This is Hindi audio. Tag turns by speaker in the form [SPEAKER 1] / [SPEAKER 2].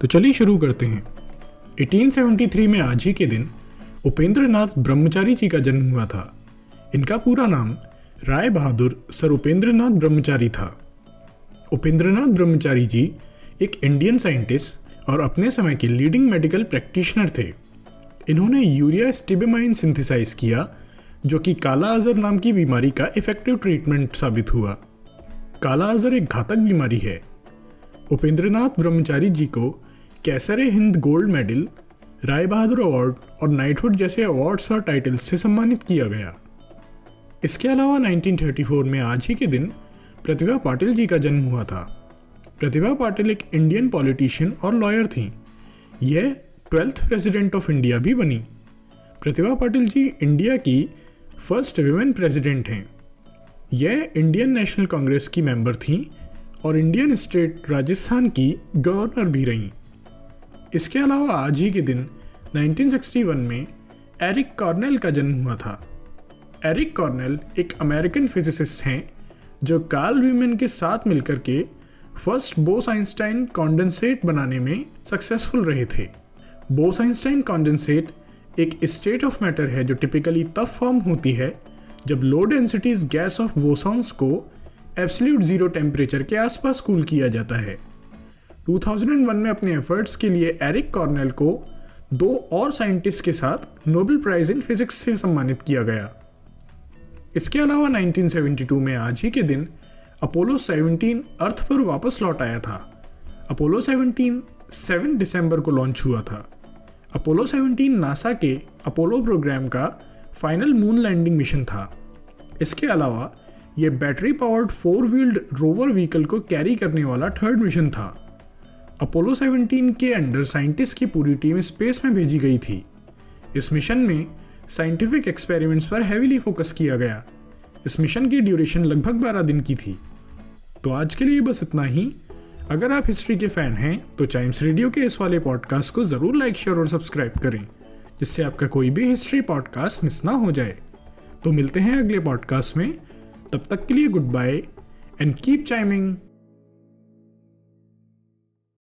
[SPEAKER 1] तो चलिए शुरू करते हैं। 1873 में आज ही के दिन उपेंद्र नाथ ब्रह्मचारी जी का जन्म हुआ था। इनका पूरा नाम राय बहादुर सर उपेंद्र नाथ ब्रह्मचारी था। उपेंद्र नाथ ब्रह्मचारी जी एक इंडियन साइंटिस्ट और अपने समय के लीडिंग मेडिकल प्रैक्टिशनर थे। इन्होंने यूरिया स्टिबेमाइन सिंथेसाइज किया, जो कि काला अजर नाम की बीमारी का इफ़ेक्टिव ट्रीटमेंट साबित हुआ। काला अजर एक घातक बीमारी है। उपेंद्रनाथ ब्रह्मचारी जी को Kaisar-e Hind gold medal, Rai Bahadur award और नाइटहुड जैसे अवार्ड्स और टाइटल्स से सम्मानित किया गया। इसके अलावा 1934 में आज ही के दिन प्रतिभा पाटिल जी का जन्म हुआ था। प्रतिभा पाटिल एक इंडियन पॉलिटिशियन और लॉयर थी। यह ट्वेल्थ प्रेसिडेंट ऑफ़ इंडिया भी बनी। प्रतिभा पाटिल जी इंडिया की फ़र्स्ट विमेन प्रेसिडेंट हैं। यह इंडियन नेशनल कांग्रेस की मेंबर थीं और इंडियन स्टेट राजस्थान की गवर्नर भी रहीं। इसके अलावा आज ही के दिन 1961 में, एरिक कॉर्नेल का जन्म हुआ था। एरिक कॉर्नेल एक अमेरिकन फिजिसिस्ट हैं, जो कार्ल वीमन के साथ मिलकर के फ़र्स्ट बोस आइंस्टाइन कॉन्डेंसेट बनाने में सक्सेसफुल रहे थे। बोस आइंस्टाइन कॉन्डेंसेट एक स्टेट ऑफ़ मैटर है जो टिपिकली तब फॉर्म होती है, जब low densities gas of bosons को एब्सोल्यूट ज़ीरो टेम्परेचर के आसपास कूल किया जाता है। 2001 में अपने एफर्ट्स के लिए एरिक कॉर्नेल को दो और साइंटिस्ट के साथ नोबेल प्राइज इन फिजिक्स से सम्मानित किया गया। इसके अलावा 1972 में आज ही के दिन अपोलो 17 अर्थ पर वापस लौट आया था। अपोलो 17 7 दिसंबर को लॉन्च हुआ था। अपोलो 17 नासा के अपोलो प्रोग्राम का फाइनल मून लैंडिंग मिशन था। इसके अलावा यह battery powered four wheeled rover vehicle को कैरी करने वाला थर्ड मिशन था। अपोलो 17 के अंडर साइंटिस्ट की पूरी टीम स्पेस में भेजी गई थी। इस मिशन में साइंटिफिक एक्सपेरिमेंट्स पर हैवीली फोकस किया गया। इस मिशन की ड्यूरेशन लगभग 12 दिन की थी। तो आज के लिए बस इतना ही। अगर आप हिस्ट्री के फ़ैन हैं तो चाइम्स रेडियो के इस वाले पॉडकास्ट को ज़रूर लाइक शेयर और सब्सक्राइब करें, जिससे आपका कोई भी हिस्ट्री पॉडकास्ट मिस ना हो जाए। तो मिलते हैं अगले पॉडकास्ट में। तब तक के लिए goodbye and keep chiming